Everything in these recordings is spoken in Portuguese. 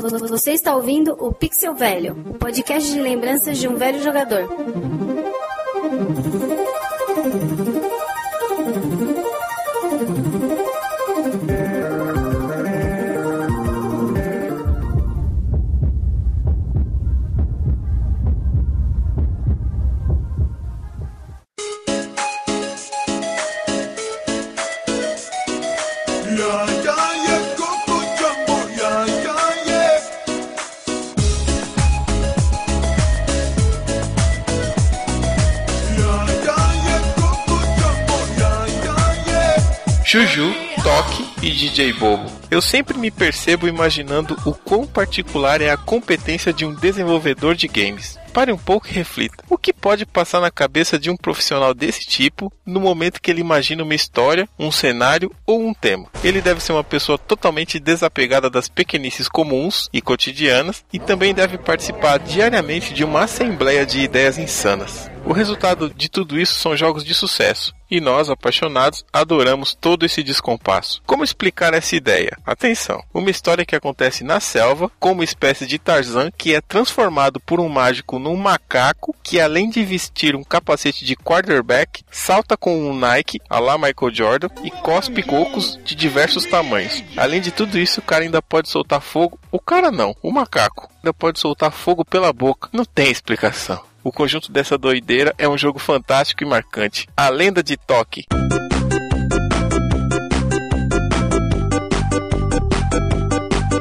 Você está ouvindo o Pixel Velho, podcast de lembranças de um velho jogador. Juju, Toque e DJ Bobo. Eu sempre me percebo imaginando o quão particular é a competência de um desenvolvedor de games. Pare um pouco e reflita. O que pode passar na cabeça de um profissional desse tipo no momento que ele imagina uma história, um cenário ou um tema? Ele deve ser uma pessoa totalmente desapegada das pequenices comuns e cotidianas e também deve participar diariamente de uma assembleia de ideias insanas. O resultado de tudo isso são jogos de sucesso, e nós, apaixonados, adoramos todo esse descompasso. Como explicar essa ideia? Atenção! Uma história que acontece na selva, com uma espécie de Tarzan que é transformado por um mágico num macaco que, além de vestir um capacete de quarterback, salta com um Nike, a lá Michael Jordan, e cospe cocos de diversos tamanhos. Além de tudo isso, o cara ainda pode soltar fogo. O cara não, o macaco ainda pode soltar fogo pela boca. Não tem explicação. O conjunto dessa doideira é um jogo fantástico e marcante. A Lenda de Toque.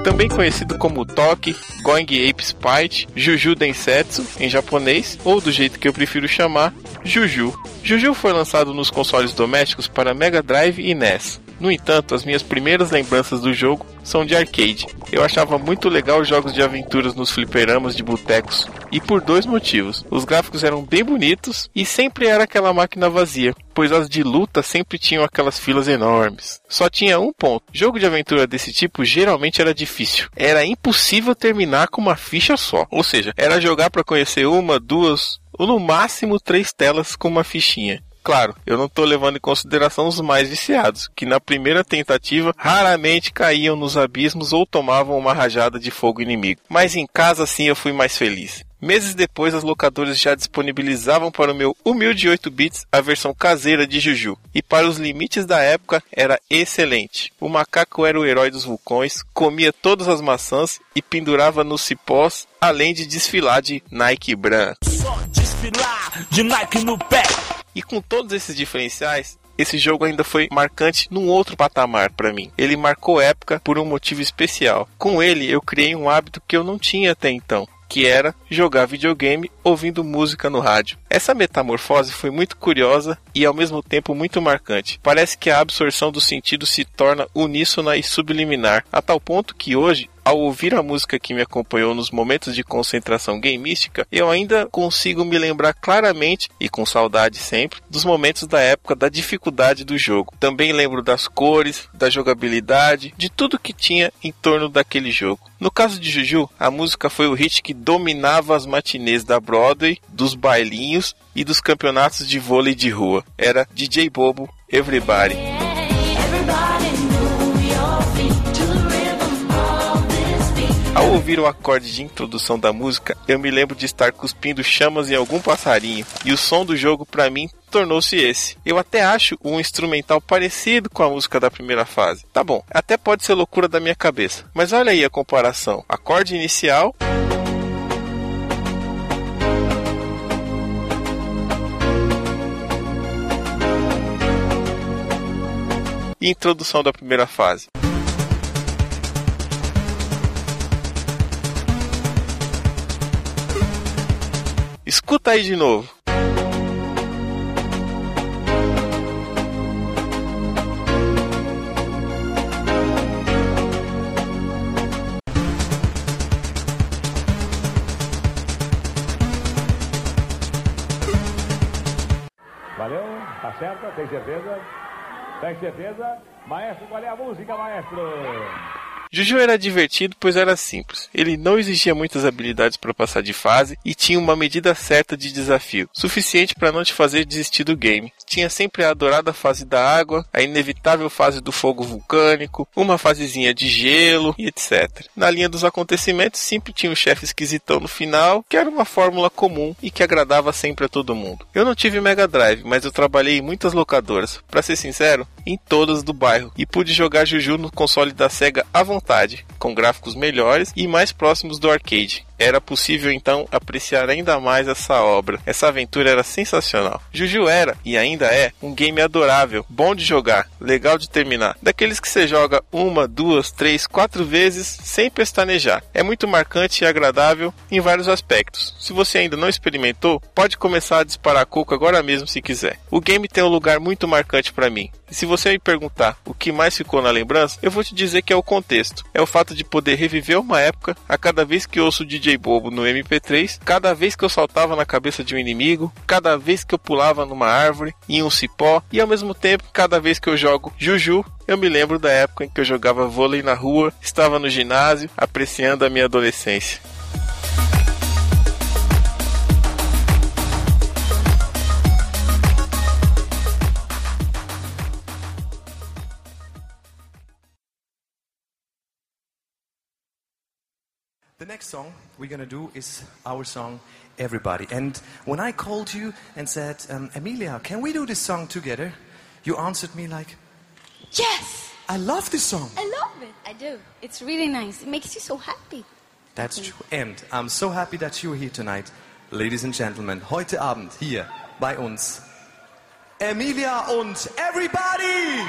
Também conhecido como Toque, Going Ape Spite, Juju Densetsu em japonês, ou do jeito que eu prefiro chamar, Juju. Juju foi lançado nos consoles domésticos para Mega Drive e NES. No entanto, as minhas primeiras lembranças do jogo são de arcade. Eu achava muito legal os jogos de aventuras nos fliperamas de botecos, e por dois motivos. Os gráficos eram bem bonitos e sempre era aquela máquina vazia, pois as de luta sempre tinham aquelas filas enormes. Só tinha um ponto: jogo de aventura desse tipo geralmente era difícil. Era impossível terminar com uma ficha só. Ou seja, era jogar para conhecer uma, duas ou no máximo três telas com uma fichinha. Claro, eu não estou levando em consideração os mais viciados, que na primeira tentativa raramente caíam nos abismos ou tomavam uma rajada de fogo inimigo. Mas em casa sim eu fui mais feliz. Meses depois, as locadoras já disponibilizavam para o meu humilde 8 bits a versão caseira de Juju. E para os limites da época, era excelente. O macaco era o herói dos vulcões, comia todas as maçãs e pendurava nos cipós, além de desfilar de Nike branco. Só desfilar de Nike no pé. E com todos esses diferenciais, esse jogo ainda foi marcante num outro patamar para mim. Ele marcou época por um motivo especial. Com ele, eu criei um hábito que eu não tinha até então, que era jogar videogame ouvindo música no rádio. Essa metamorfose foi muito curiosa e ao mesmo tempo muito marcante. Parece que a absorção do sentido se torna uníssona e subliminar, a tal ponto que hoje ao ouvir a música que me acompanhou nos momentos de concentração gameística, eu ainda consigo me lembrar claramente, e com saudade sempre, dos momentos da época da dificuldade do jogo. Também lembro das cores, da jogabilidade, de tudo que tinha em torno daquele jogo. No caso de Juju, a música foi o hit que dominava as matinês da Broadway, dos bailinhos e dos campeonatos de vôlei de rua. Era DJ Bobo Everybody. Ouvir o acorde de introdução da música, eu me lembro de estar cuspindo chamas em algum passarinho, e o som do jogo para mim tornou-se esse. Eu até acho um instrumental parecido com a música da primeira fase. Tá bom, até pode ser loucura da minha cabeça, mas olha aí a comparação. Acorde inicial. E introdução da primeira fase. Escuta aí de novo. Valeu? Tá certo? Tem certeza? Tem certeza? Maestro, qual é a música, maestro? Juju era divertido, pois era simples. Ele não exigia muitas habilidades para passar de fase e tinha uma medida certa de desafio, suficiente para não te fazer desistir do game. Tinha sempre a adorada fase da água, a inevitável fase do fogo vulcânico, uma fasezinha de gelo e etc. Na linha dos acontecimentos, sempre tinha um chefe esquisitão no final, que era uma fórmula comum e que agradava sempre a todo mundo. Eu não tive Mega Drive, mas eu trabalhei em muitas locadoras, para ser sincero, em todas do bairro, e pude jogar Juju no console da Sega à vontade, com gráficos melhores e mais próximos do arcade. Era possível então apreciar ainda mais essa obra. Essa aventura era sensacional. Juju era, e ainda é, um game adorável, bom de jogar, legal de terminar. Daqueles que você joga uma, duas, três, quatro vezes sem pestanejar. É muito marcante e agradável em vários aspectos. Se você ainda não experimentou, pode começar a disparar coco agora mesmo se quiser. O game tem um lugar muito marcante para mim. E se você me perguntar o que mais ficou na lembrança, eu vou te dizer que é o contexto. É o fato de poder reviver uma época a cada vez que ouço o Bobo no MP3, cada vez que eu saltava na cabeça de um inimigo, cada vez que eu pulava numa árvore, em um cipó, e ao mesmo tempo, cada vez que eu jogo Juju, eu me lembro da época em que eu jogava vôlei na rua, estava no ginásio, apreciando a minha adolescência. The next song we're gonna do is our song Everybody. And when I called you and said, um, Emilia, can we do this song together? You answered me like, Yes! I love this song. I love it. I do. It's really nice. It makes you so happy. That's true. And I'm so happy that you're here tonight, ladies and gentlemen. Heute Abend hier bei uns. Emilia und Everybody!